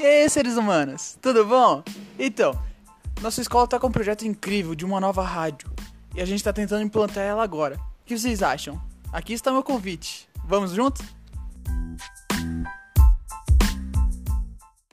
E aí, seres humanos, tudo bom? Então, nossa escola está com um projeto incrível de uma nova rádio e a gente está tentando implantar ela agora. O que vocês acham? Aqui está meu convite. Vamos juntos?